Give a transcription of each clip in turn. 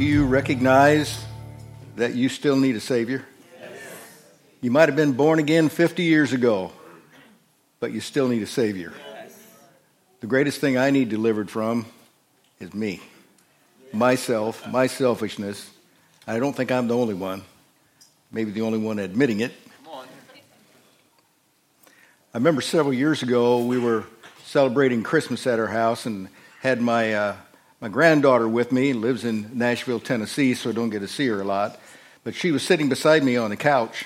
Do you recognize that you still need a Savior? You might have been born again 50 years ago, but you still need a Savior. The greatest thing I need delivered from is me, myself, my selfishness. I don't think I'm the only one, maybe the only one admitting it. I remember several years ago we were celebrating Christmas at our house and had my uh, my granddaughter with me. Lives in Nashville, Tennessee, so I don't get to see her a lot. But she was sitting beside me on the couch,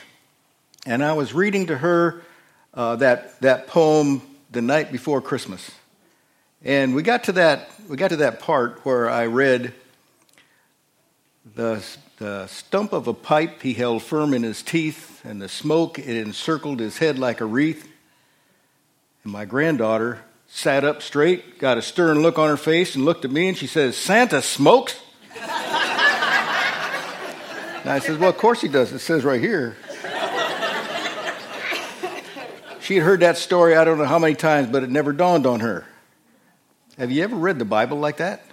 and I was reading to her uh, that that poem the night before Christmas. And we got to that we got to that part where I read the the stump of a pipe he held firm in his teeth, and the smoke it encircled his head like a wreath. And my granddaughter sat up straight, got a stern look on her face, and looked at me and she says, Santa smokes? and I says, Well, of course he does. It says right here. She had heard that story I don't know how many times, but it never dawned on her. Have you ever read the Bible like that?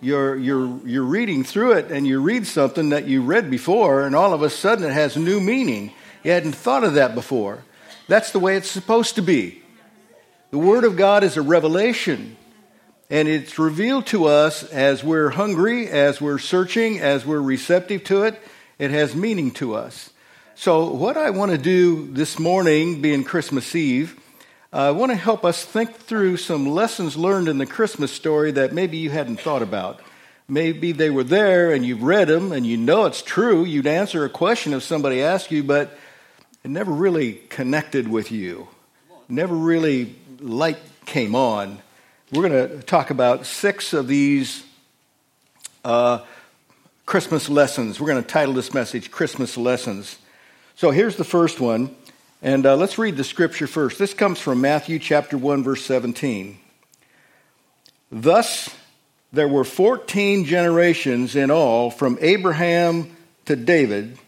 You're, you're, you're reading through it and you read something that you read before, and all of a sudden it has new meaning. You hadn't thought of that before. That's the way it's supposed to be. The Word of God is a revelation, and it's revealed to us as we're hungry, as we're searching, as we're receptive to it. It has meaning to us. So, what I want to do this morning, being Christmas Eve, I want to help us think through some lessons learned in the Christmas story that maybe you hadn't thought about. Maybe they were there and you've read them and you know it's true. You'd answer a question if somebody asked you, but it never really connected with you, never really light came on, we're going to talk about six of these uh, Christmas lessons. We're going to title this message Christmas Lessons. So here's the first one, and uh, let's read the scripture first. This comes from Matthew chapter 1, verse 17. Thus, there were 14 generations in all from Abraham to David,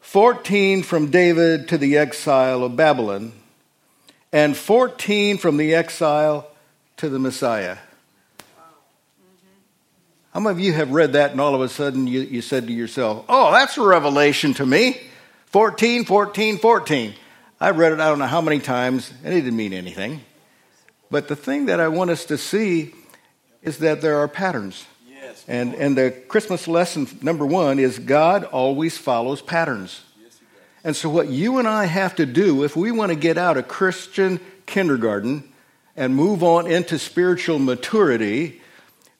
14 from David to the exile of Babylon and 14 from the exile to the Messiah. How many of you have read that and all of a sudden you, you said to yourself, Oh, that's a revelation to me? 14, 14, 14. I read it I don't know how many times, and it didn't mean anything. But the thing that I want us to see is that there are patterns. Yes. And, and the Christmas lesson number one is God always follows patterns. And so, what you and I have to do if we want to get out of Christian kindergarten and move on into spiritual maturity,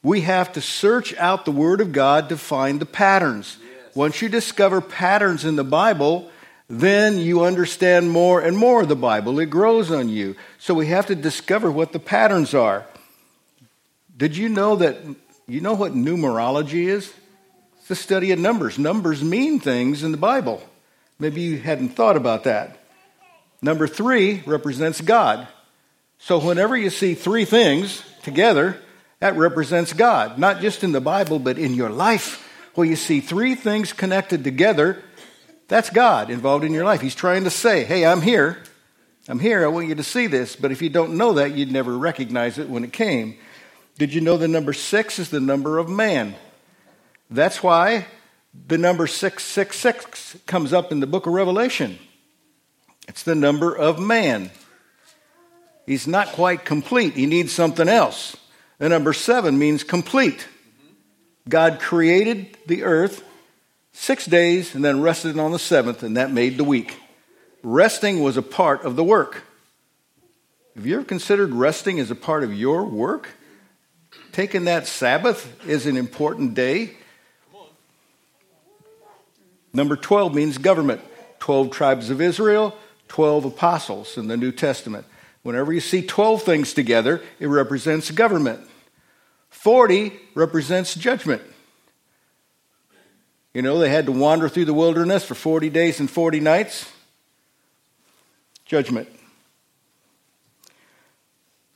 we have to search out the Word of God to find the patterns. Yes. Once you discover patterns in the Bible, then you understand more and more of the Bible. It grows on you. So we have to discover what the patterns are. Did you know that you know what numerology is? It's the study of numbers. Numbers mean things in the Bible. Maybe you hadn't thought about that. Number three represents God. So whenever you see three things together, that represents God, not just in the Bible, but in your life. Where you see three things connected together, that's God involved in your life. He's trying to say, hey, I'm here. I'm here. I want you to see this. But if you don't know that, you'd never recognize it when it came. Did you know the number six is the number of man? That's why the number 666 comes up in the book of Revelation. It's the number of man. He's not quite complete, he needs something else. The number seven means complete. God created the earth six days and then rested on the seventh, and that made the week. Resting was a part of the work. Have you ever considered resting as a part of your work? Taking that Sabbath is an important day Number 12 means government 12 tribes of Israel, 12 apostles in the New Testament. Whenever you see 12 things together, it represents government. 40 represents judgment. You know, they had to wander through the wilderness for 40 days and 40 nights. Judgment.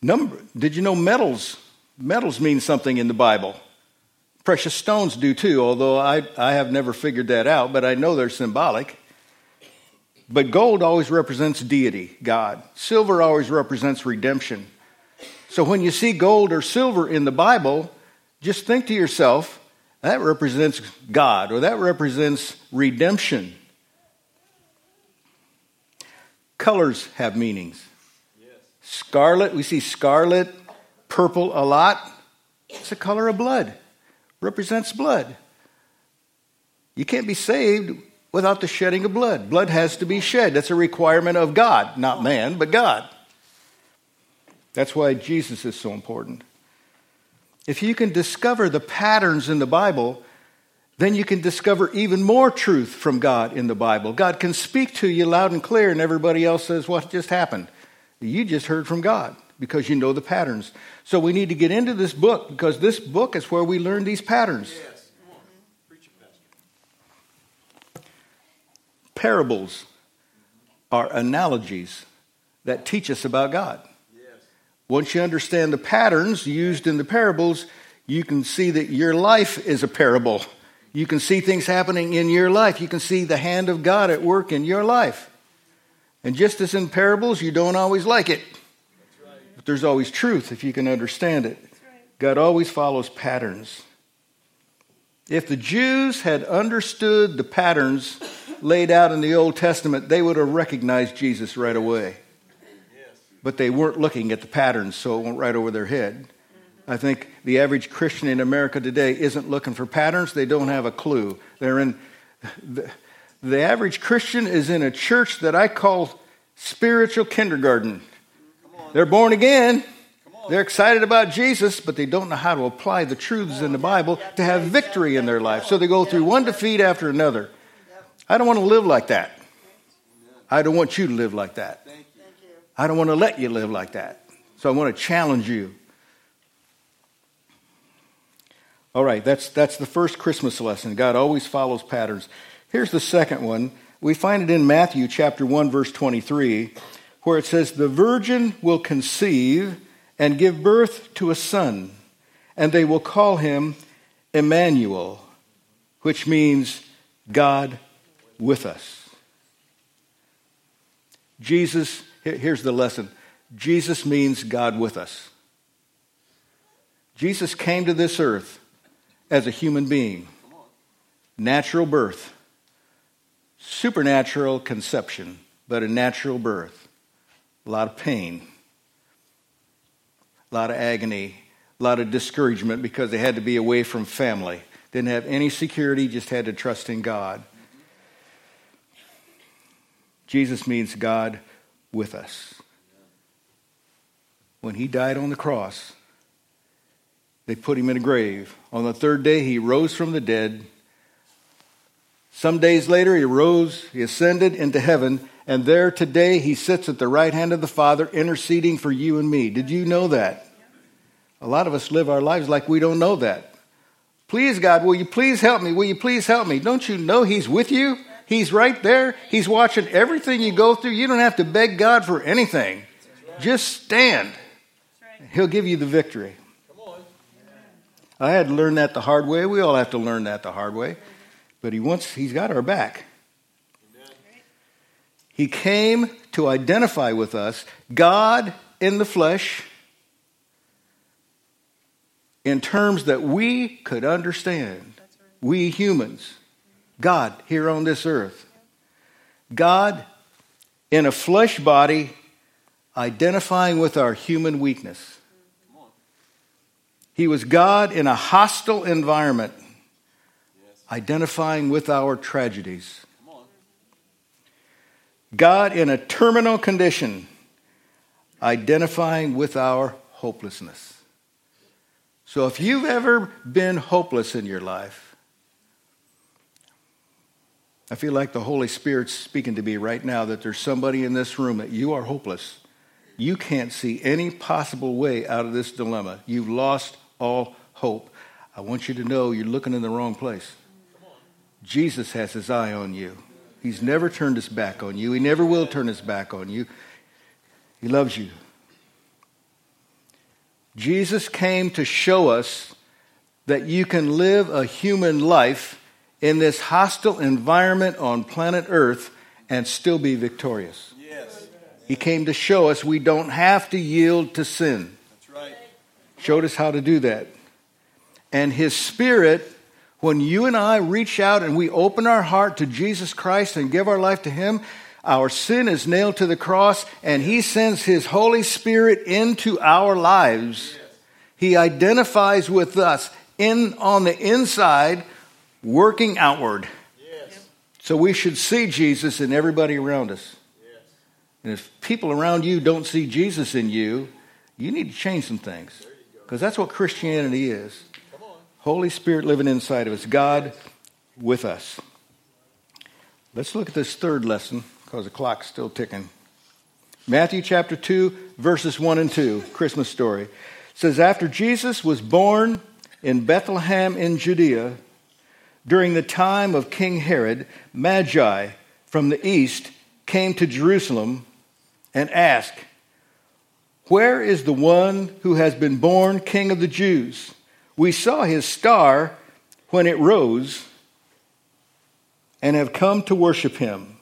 Number, did you know metals? Metals mean something in the Bible. Precious stones do too, although I, I have never figured that out, but I know they're symbolic. But gold always represents deity, God. Silver always represents redemption. So when you see gold or silver in the Bible, just think to yourself, That represents God, or that represents redemption. Colors have meanings. Yes. Scarlet, we see scarlet, purple a lot. It's a color of blood, represents blood. You can't be saved without the shedding of blood. Blood has to be shed. That's a requirement of God, not man, but God. That's why Jesus is so important. If you can discover the patterns in the Bible, then you can discover even more truth from God in the Bible. God can speak to you loud and clear, and everybody else says, What just happened? You just heard from God because you know the patterns. So we need to get into this book because this book is where we learn these patterns. Yes. Parables are analogies that teach us about God. Once you understand the patterns used in the parables, you can see that your life is a parable. You can see things happening in your life. You can see the hand of God at work in your life. And just as in parables, you don't always like it. But there's always truth if you can understand it. God always follows patterns. If the Jews had understood the patterns laid out in the Old Testament, they would have recognized Jesus right away but they weren't looking at the patterns, so it went right over their head. I think the average Christian in America today isn't looking for patterns. They don't have a clue. They're in the, the average Christian is in a church that I call spiritual kindergarten. They're born again. They're excited about Jesus, but they don't know how to apply the truths in the Bible to have victory in their life. So they go through one defeat after another. I don't want to live like that. I don't want you to live like that. I don't want to let you live like that. So I want to challenge you. All right, that's, that's the first Christmas lesson. God always follows patterns. Here's the second one. We find it in Matthew chapter 1, verse 23, where it says, The virgin will conceive and give birth to a son, and they will call him Emmanuel, which means God with us. Jesus Here's the lesson Jesus means God with us. Jesus came to this earth as a human being, natural birth, supernatural conception, but a natural birth. A lot of pain, a lot of agony, a lot of discouragement because they had to be away from family. Didn't have any security, just had to trust in God. Jesus means God with us. When he died on the cross, they put him in a grave. On the third day, he rose from the dead. Some days later, he rose, he ascended into heaven, and there today he sits at the right hand of the Father, interceding for you and me. Did you know that? A lot of us live our lives like we don't know that. Please, God, will you please help me? Will you please help me? Don't you know He's with you? He's right there. He's watching everything you go through. You don't have to beg God for anything. Just stand. He'll give you the victory. I had to learn that the hard way. We all have to learn that the hard way. But he wants he's got our back. He came to identify with us, God in the flesh, in terms that we could understand. We humans. God here on this earth. God in a flesh body identifying with our human weakness. He was God in a hostile environment, identifying with our tragedies. God in a terminal condition, identifying with our hopelessness. So if you've ever been hopeless in your life, I feel like the Holy Spirit's speaking to me right now that there's somebody in this room that you are hopeless. You can't see any possible way out of this dilemma. You've lost all hope. I want you to know you're looking in the wrong place. Jesus has his eye on you. He's never turned his back on you. He never will turn his back on you. He loves you. Jesus came to show us that you can live a human life in this hostile environment on planet Earth and still be victorious. Yes. He came to show us we don't have to yield to sin. That's right. Showed us how to do that. And his spirit, When you and I reach out and we open our heart to Jesus Christ and give our life to Him, our sin is nailed to the cross and He sends His Holy Spirit into our lives. He identifies with us in, on the inside, working outward. So we should see Jesus in everybody around us. And if people around you don't see Jesus in you, you need to change some things. Because that's what Christianity is. Holy Spirit living inside of us, God with us. Let's look at this third lesson because the clock's still ticking. Matthew chapter 2, verses 1 and 2, Christmas story. It says, After Jesus was born in Bethlehem in Judea, during the time of King Herod, Magi from the east came to Jerusalem and asked, Where is the one who has been born King of the Jews? We saw his star when it rose and have come to worship him.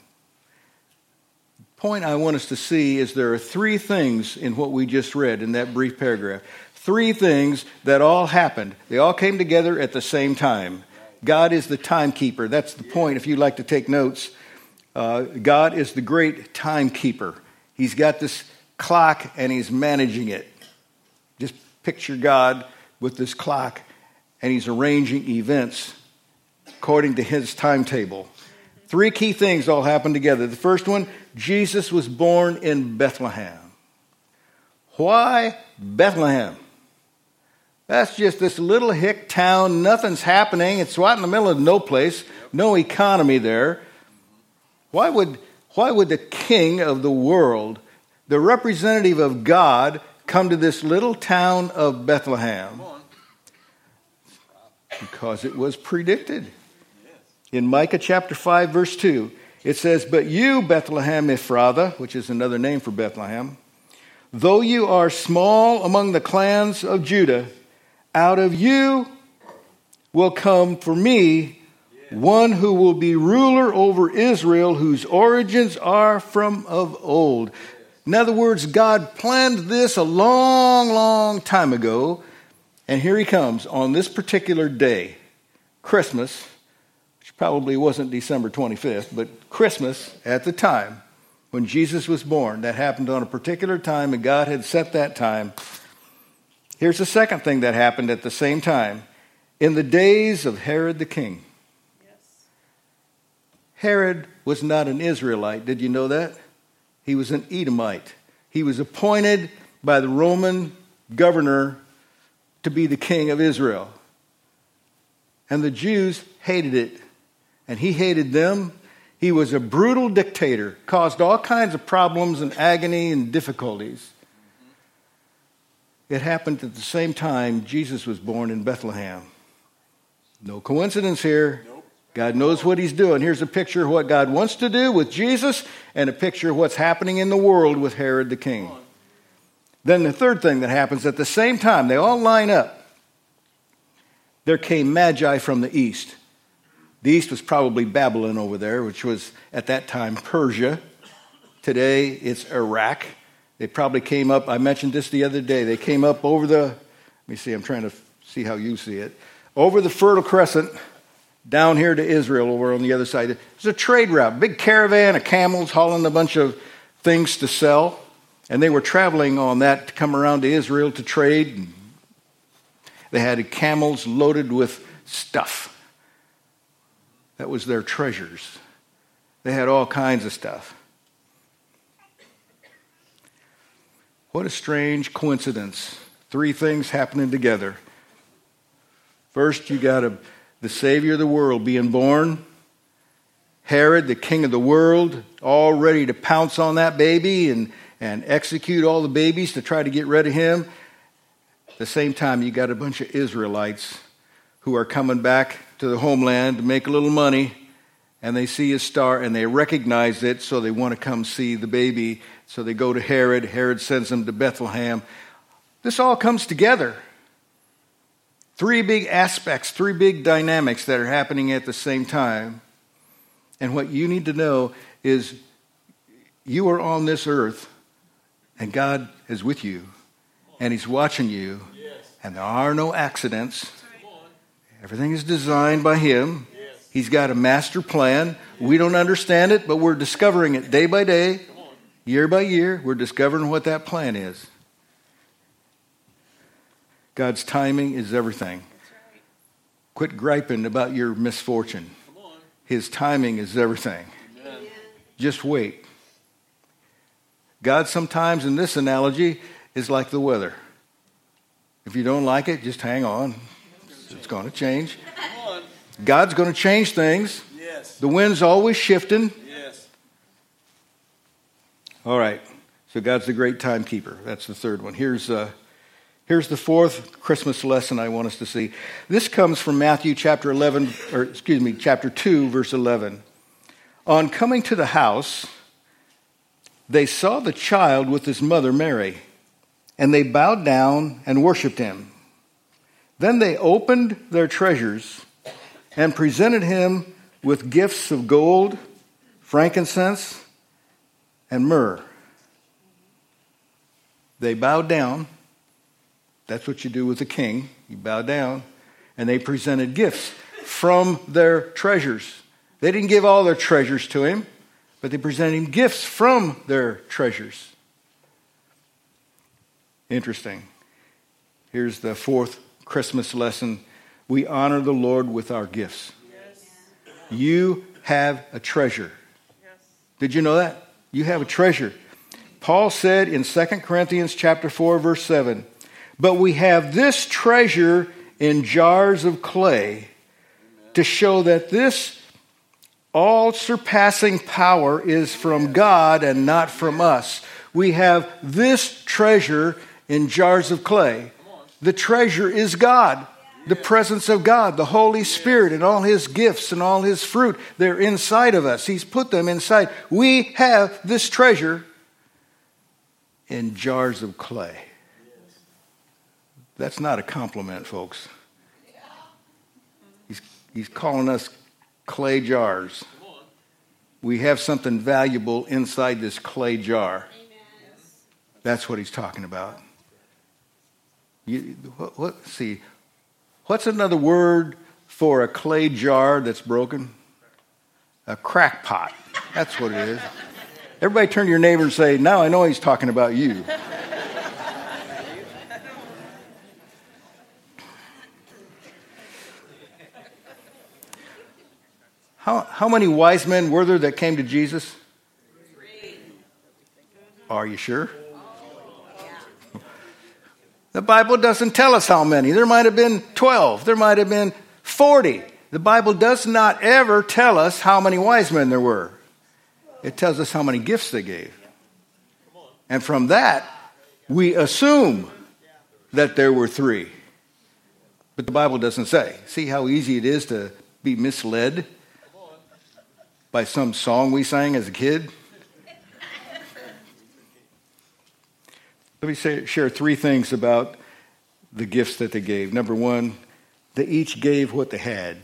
The point I want us to see is there are three things in what we just read in that brief paragraph. Three things that all happened. They all came together at the same time. God is the timekeeper. That's the point if you'd like to take notes. Uh, God is the great timekeeper. He's got this clock and he's managing it. Just picture God with this clock and he's arranging events according to his timetable. Three key things all happen together. The first one Jesus was born in Bethlehem. Why Bethlehem? That's just this little hick town. Nothing's happening. It's right in the middle of no place, no economy there. Why would, why would the king of the world, the representative of God, come to this little town of Bethlehem? Because it was predicted. In Micah chapter 5, verse 2, it says, But you, Bethlehem Ephrathah, which is another name for Bethlehem, though you are small among the clans of Judah, out of you will come for me one who will be ruler over Israel, whose origins are from of old. In other words, God planned this a long, long time ago, and here he comes on this particular day, Christmas, which probably wasn't December 25th, but Christmas at the time when Jesus was born. That happened on a particular time, and God had set that time. Here's the second thing that happened at the same time in the days of Herod the king. Yes. Herod was not an Israelite. Did you know that? He was an Edomite. He was appointed by the Roman governor to be the king of Israel. And the Jews hated it. And he hated them. He was a brutal dictator, caused all kinds of problems and agony and difficulties. It happened at the same time Jesus was born in Bethlehem. No coincidence here. God knows what he's doing. Here's a picture of what God wants to do with Jesus and a picture of what's happening in the world with Herod the king. Then the third thing that happens at the same time, they all line up there came magi from the east. The east was probably Babylon over there, which was at that time Persia. Today it's Iraq. They probably came up, I mentioned this the other day, they came up over the, let me see, I'm trying to see how you see it, over the Fertile Crescent down here to Israel over on the other side. It's a trade route, big caravan of camels hauling a bunch of things to sell. And they were traveling on that to come around to Israel to trade they had camels loaded with stuff. That was their treasures. They had all kinds of stuff. What a strange coincidence. Three things happening together. First, you got a, the Savior of the world being born. Herod, the king of the world, all ready to pounce on that baby and, and execute all the babies to try to get rid of him At the same time, you got a bunch of Israelites who are coming back to the homeland to make a little money, and they see a star and they recognize it, so they want to come see the baby. So they go to Herod. Herod sends them to Bethlehem. This all comes together. Three big aspects, three big dynamics that are happening at the same time. And what you need to know is you are on this earth, and God is with you and He's watching you, and there are no accidents. Everything is designed by Him. He's got a master plan. We don't understand it, but we're discovering it day by day, year by year. We're discovering what that plan is. God's timing is everything. Quit griping about your misfortune. His timing is everything. Amen. Just wait. God, sometimes in this analogy, is like the weather. If you don't like it, just hang on. It's going to change. God's going to change things. Yes. The wind's always shifting. Yes. All right. So God's the great timekeeper. That's the third one. Here's uh, here's the fourth Christmas lesson I want us to see. This comes from Matthew chapter 11 or excuse me, chapter 2 verse 11. On coming to the house, they saw the child with his mother Mary, and they bowed down and worshiped him. Then they opened their treasures and presented him with gifts of gold, frankincense, and myrrh. They bowed down. That's what you do with a king. You bow down. And they presented gifts from their treasures. They didn't give all their treasures to him, but they presented him gifts from their treasures. Interesting. Here's the fourth Christmas lesson we honor the Lord with our gifts. Yes. You have a treasure. Yes. Did you know that? You have a treasure. Paul said in 2 Corinthians chapter 4 verse 7, "But we have this treasure in jars of clay to show that this all surpassing power is from God and not from us. We have this treasure in jars of clay. The treasure is God the presence of God, the Holy Spirit, and all His gifts and all His fruit. They're inside of us. He's put them inside. We have this treasure in jars of clay. That's not a compliment, folks. He's, he's calling us clay jars. We have something valuable inside this clay jar. That's what he's talking about. You, what, what, see, What's another word for a clay jar that's broken? A crackpot. That's what it is. Everybody turn to your neighbor and say, Now I know he's talking about you. How, how many wise men were there that came to Jesus? Three. Are you sure? The Bible doesn't tell us how many. There might have been 12, there might have been 40. The Bible does not ever tell us how many wise men there were. It tells us how many gifts they gave. And from that, we assume that there were three. But the Bible doesn't say. See how easy it is to be misled by some song we sang as a kid? Let me say, share three things about the gifts that they gave. Number one, they each gave what they had.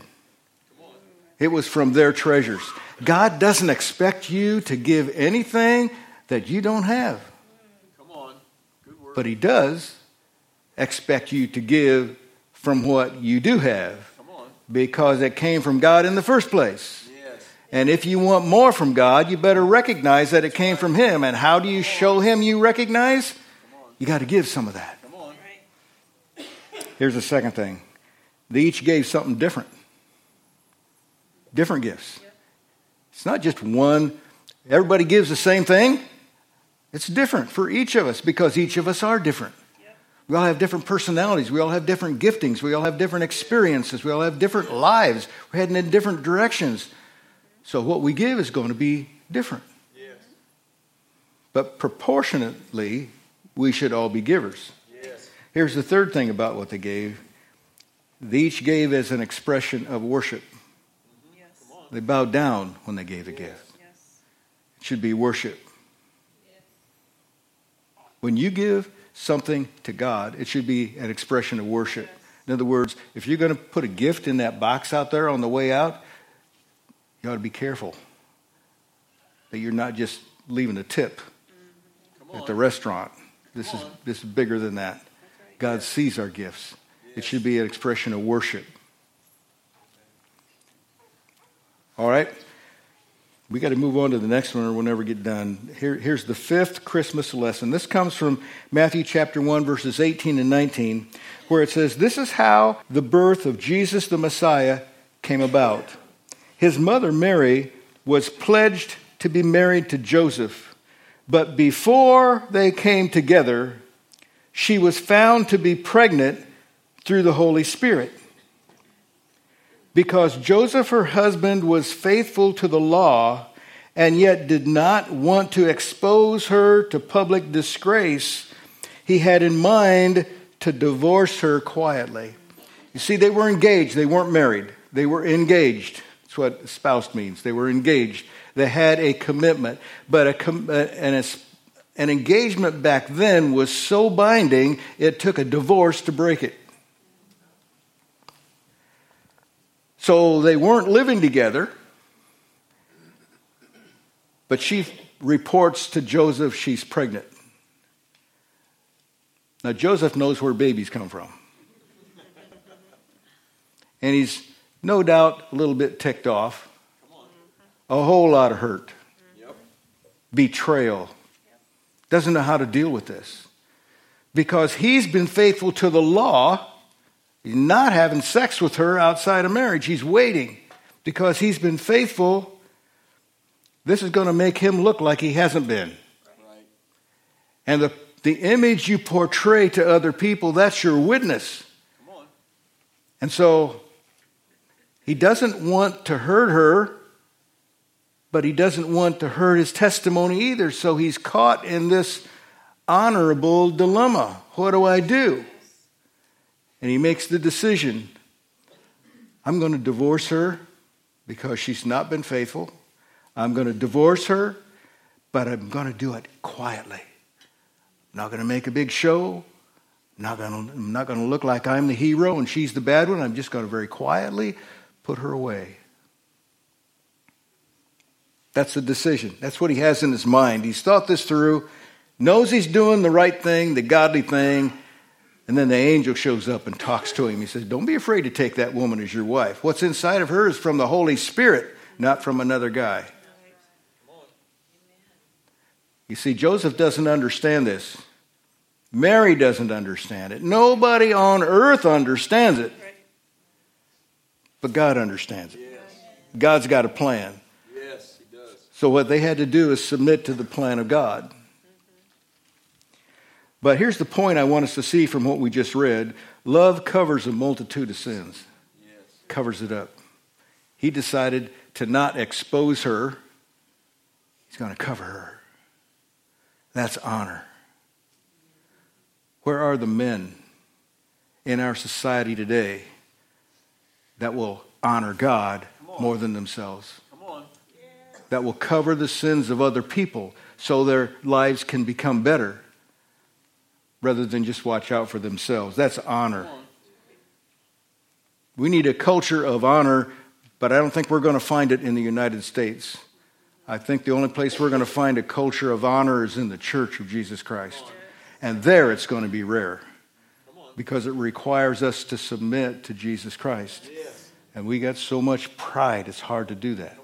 It was from their treasures. God doesn't expect you to give anything that you don't have. Come on. Good word. But He does expect you to give from what you do have. Because it came from God in the first place. And if you want more from God, you better recognize that it came from Him. And how do you show Him you recognize? You got to give some of that. Here's the second thing they each gave something different. Different gifts. It's not just one, everybody gives the same thing. It's different for each of us because each of us are different. We all have different personalities. We all have different giftings. We all have different experiences. We all have different lives. We're heading in different directions. So what we give is going to be different. Yes. But proportionately, we should all be givers. Yes. Here's the third thing about what they gave they each gave as an expression of worship. Yes. They bowed down when they gave the yes. gift. Yes. It should be worship. When you give something to God, it should be an expression of worship. In other words, if you're going to put a gift in that box out there on the way out, you ought to be careful that you're not just leaving a tip at the restaurant. This is, this is bigger than that. God sees our gifts. It should be an expression of worship. All right? We got to move on to the next one or we'll never get done. Here, here's the fifth Christmas lesson. This comes from Matthew chapter 1, verses 18 and 19, where it says, This is how the birth of Jesus the Messiah came about. His mother, Mary, was pledged to be married to Joseph, but before they came together, she was found to be pregnant through the Holy Spirit. Because Joseph, her husband, was faithful to the law and yet did not want to expose her to public disgrace, he had in mind to divorce her quietly. You see, they were engaged, they weren't married. They were engaged. What spouse means. They were engaged. They had a commitment. But a, uh, an, an engagement back then was so binding, it took a divorce to break it. So they weren't living together, but she reports to Joseph she's pregnant. Now, Joseph knows where babies come from. And he's no doubt a little bit ticked off, a whole lot of hurt, betrayal. Doesn't know how to deal with this because he's been faithful to the law He's not having sex with her outside of marriage. He's waiting because he's been faithful. This is going to make him look like he hasn't been. Right. And the, the image you portray to other people, that's your witness. And so he doesn't want to hurt her, but he doesn't want to hurt his testimony either. So he's caught in this honorable dilemma. What do I do? And he makes the decision I'm going to divorce her because she's not been faithful. I'm going to divorce her, but I'm going to do it quietly. I'm not going to make a big show. I'm not going to, I'm not going to look like I'm the hero and she's the bad one. I'm just going to very quietly put her away. That's the decision. That's what he has in his mind. He's thought this through, knows he's doing the right thing, the godly thing, and then the angel shows up and talks to him. He says, Don't be afraid to take that woman as your wife. What's inside of her is from the Holy Spirit, not from another guy. You see, Joseph doesn't understand this. Mary doesn't understand it. Nobody on earth understands it. But God understands it. God's got a plan. Yes, he does. So what they had to do is submit to the plan of God. But here's the point I want us to see from what we just read love covers a multitude of sins, yes. covers it up. He decided to not expose her, he's going to cover her. That's honor. Where are the men in our society today that will honor God more than themselves? That will cover the sins of other people so their lives can become better rather than just watch out for themselves. That's honor. We need a culture of honor, but I don't think we're going to find it in the United States. I think the only place we're going to find a culture of honor is in the church of Jesus Christ. And there it's going to be rare because it requires us to submit to Jesus Christ. And we got so much pride, it's hard to do that.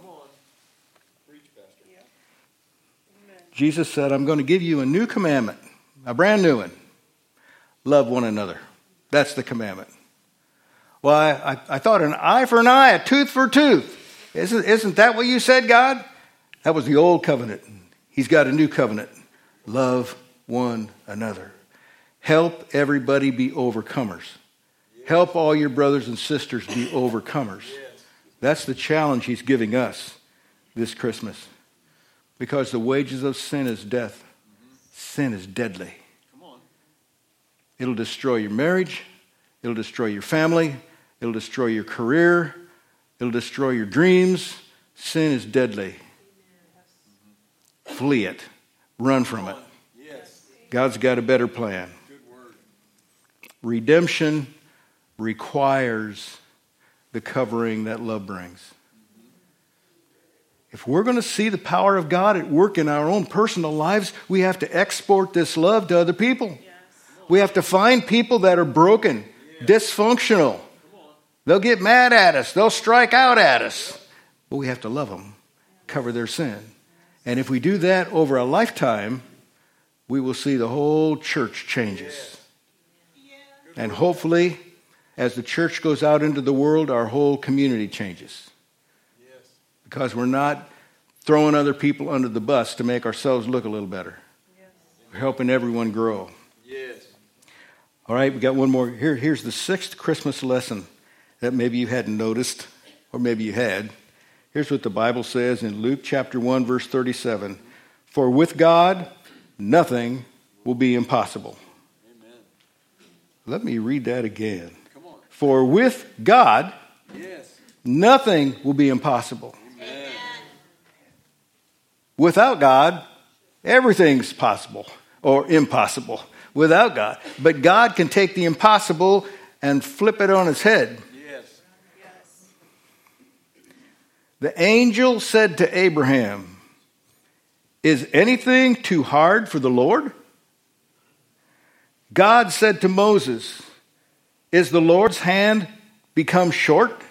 Jesus said, I'm going to give you a new commandment, a brand new one love one another. That's the commandment. Well, I, I, thought an eye for an eye, a tooth for a tooth. Isn't, isn't that what you said, God? That was the old covenant. He's got a new covenant. Love one another. Help everybody be overcomers. Help all your brothers and sisters be overcomers. That's the challenge he's giving us this Christmas. Because the wages of sin is death, sin is deadly. It'll destroy your marriage. It'll destroy your family. It'll destroy your career. It'll destroy your dreams. Sin is deadly. Flee it. Run from it. God's got a better plan. Redemption requires the covering that love brings. If we're going to see the power of God at work in our own personal lives, we have to export this love to other people. We have to find people that are broken, dysfunctional. They'll get mad at us, they'll strike out at us. but we have to love them, cover their sin. And if we do that over a lifetime, we will see the whole church changes. And hopefully, as the church goes out into the world, our whole community changes. Yes. Because we're not throwing other people under the bus to make ourselves look a little better. Yes. We're helping everyone grow. Yes. All right, we got one more. Here, here's the sixth Christmas lesson that maybe you hadn't noticed, or maybe you had. Here's what the Bible says in Luke chapter 1, verse 37 For with God, nothing will be impossible. Let me read that again. For with God, yes. nothing will be impossible. Amen. Without God, everything's possible or impossible without God. But God can take the impossible and flip it on its head. The angel said to Abraham, Is anything too hard for the Lord? God said to Moses, Is the Lord's hand become short?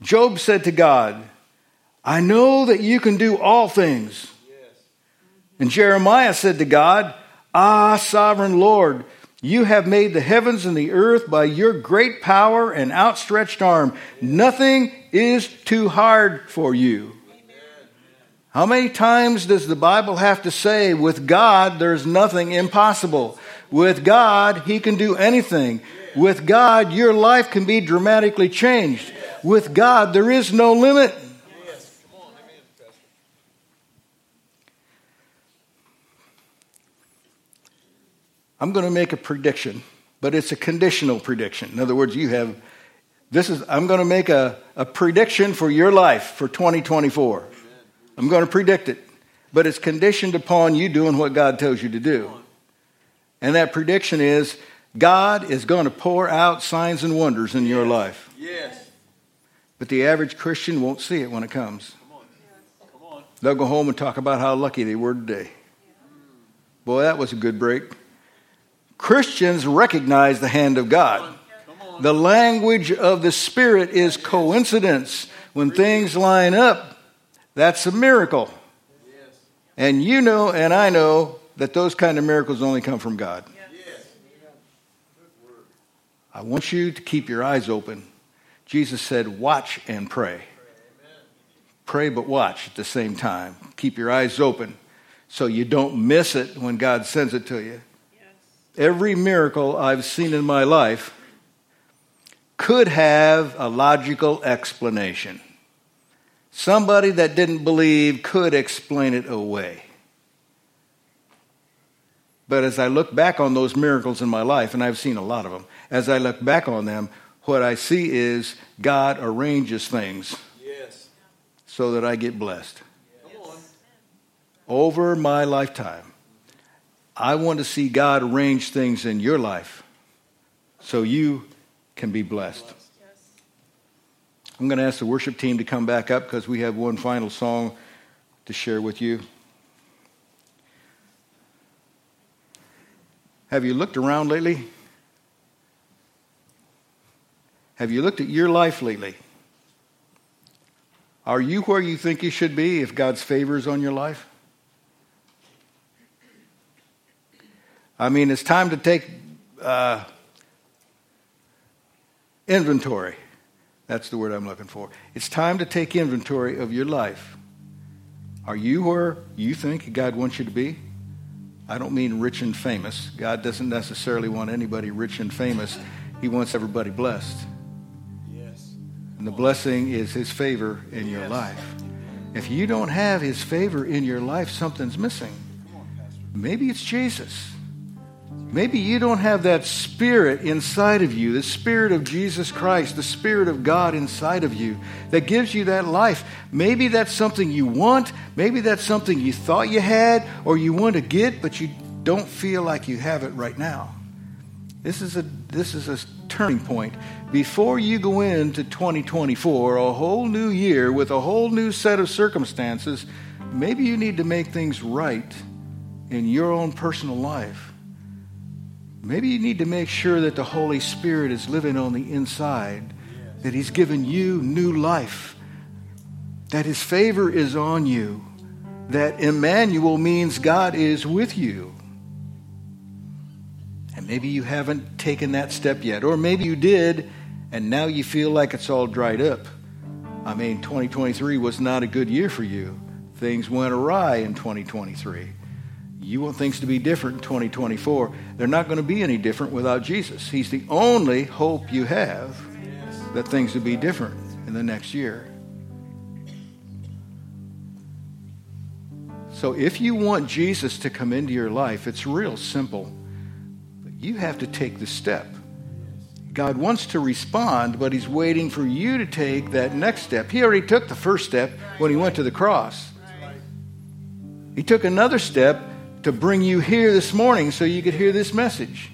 Job said to God, I know that you can do all things. And Jeremiah said to God, Ah, sovereign Lord, you have made the heavens and the earth by your great power and outstretched arm. Nothing is too hard for you. How many times does the Bible have to say, with God, there's nothing impossible? With God, He can do anything. With God, your life can be dramatically changed. With God, there is no limit. I'm going to make a prediction, but it's a conditional prediction. In other words, you have this is I'm going to make a, a prediction for your life for 2024. I'm going to predict it, but it's conditioned upon you doing what God tells you to do. And that prediction is God is going to pour out signs and wonders in your life. Yes. But the average Christian won't see it when it comes. Come on. Come on. They'll go home and talk about how lucky they were today. Boy, that was a good break. Christians recognize the hand of God. The language of the Spirit is coincidence. When things line up, that's a miracle. And you know, and I know, that those kind of miracles only come from God. I want you to keep your eyes open. Jesus said, Watch and pray. Pray, but watch at the same time. Keep your eyes open so you don't miss it when God sends it to you. Every miracle I've seen in my life could have a logical explanation. Somebody that didn't believe could explain it away. But as I look back on those miracles in my life, and I've seen a lot of them, as I look back on them, what I see is God arranges things yes. so that I get blessed. Yes. Over my lifetime, I want to see God arrange things in your life so you can be blessed. I'm going to ask the worship team to come back up because we have one final song to share with you. Have you looked around lately? Have you looked at your life lately? Are you where you think you should be if God's favor is on your life? I mean, it's time to take uh, Inventory. That's the word I'm looking for. It's time to take inventory of your life. Are you where you think God wants you to be? I don't mean rich and famous. God doesn't necessarily want anybody rich and famous. He wants everybody blessed. Yes. And the blessing is his favor in your life. If you don't have his favor in your life, something's missing. Maybe it's Jesus. Maybe you don't have that spirit inside of you, the spirit of Jesus Christ, the spirit of God inside of you that gives you that life. Maybe that's something you want. Maybe that's something you thought you had or you want to get, but you don't feel like you have it right now. This is a, this is a turning point. Before you go into 2024, a whole new year with a whole new set of circumstances, maybe you need to make things right in your own personal life. Maybe you need to make sure that the Holy Spirit is living on the inside, that He's given you new life. that his favor is on you, that Emmanuel means God is with you. And maybe you haven't taken that step yet, or maybe you did, and now you feel like it's all dried up. I mean, 2023 was not a good year for you. Things went awry in 2023. You want things to be different in 2024. They're not going to be any different without Jesus. He's the only hope you have that things will be different in the next year. So if you want Jesus to come into your life, it's real simple. You have to take the step. God wants to respond, but He's waiting for you to take that next step. He already took the first step when He went to the cross. He took another step to bring you here this morning so you could hear this message.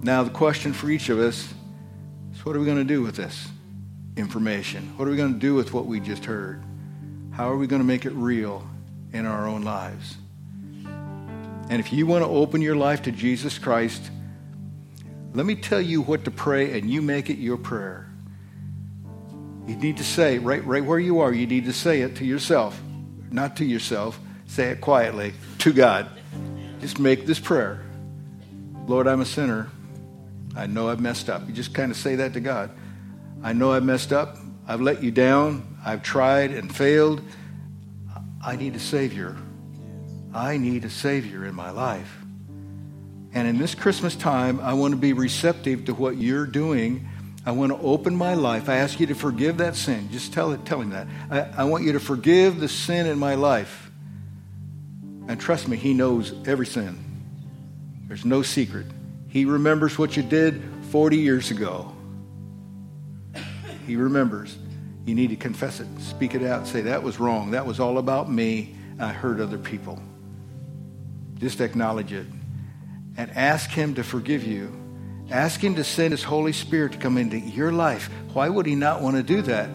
Now, the question for each of us is what are we going to do with this information? What are we going to do with what we just heard? How are we going to make it real in our own lives? And if you want to open your life to Jesus Christ, let me tell you what to pray and you make it your prayer. You need to say, right, right where you are, you need to say it to yourself. Not to yourself, say it quietly to God. Just make this prayer Lord, I'm a sinner. I know I've messed up. You just kind of say that to God. I know I've messed up. I've let you down. I've tried and failed. I need a Savior. I need a Savior in my life. And in this Christmas time, I want to be receptive to what you're doing. I want to open my life. I ask you to forgive that sin. Just tell, it, tell him that. I, I want you to forgive the sin in my life. And trust me, He knows every sin. There's no secret. He remembers what you did 40 years ago. He remembers. You need to confess it, speak it out, say, That was wrong. That was all about me. I hurt other people. Just acknowledge it and ask Him to forgive you. Ask Him to send His Holy Spirit to come into your life. Why would He not want to do that?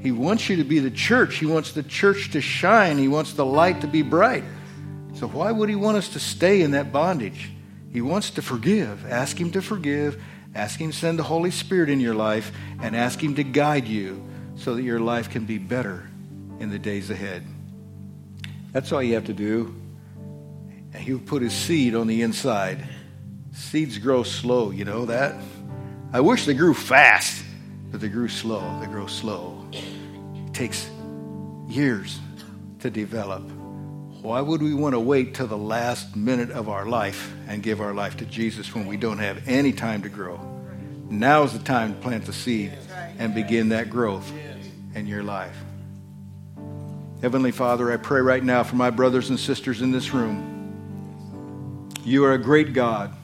He wants you to be the church. He wants the church to shine. He wants the light to be bright. So, why would He want us to stay in that bondage? He wants to forgive. Ask Him to forgive. Ask Him to send the Holy Spirit in your life and ask Him to guide you so that your life can be better in the days ahead. That's all you have to do and he would put his seed on the inside. Seeds grow slow, you know that? I wish they grew fast, but they grew slow. They grow slow. It takes years to develop. Why would we want to wait till the last minute of our life and give our life to Jesus when we don't have any time to grow? Now is the time to plant the seed and begin that growth in your life. Heavenly Father, I pray right now for my brothers and sisters in this room you are a great God,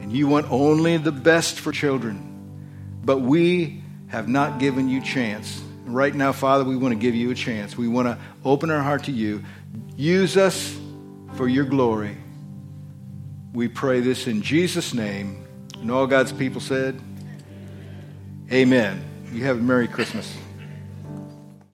and you want only the best for children. But we have not given you chance. Right now, Father, we want to give you a chance. We want to open our heart to you. Use us for your glory. We pray this in Jesus' name. And all God's people said, Amen. You have a Merry Christmas.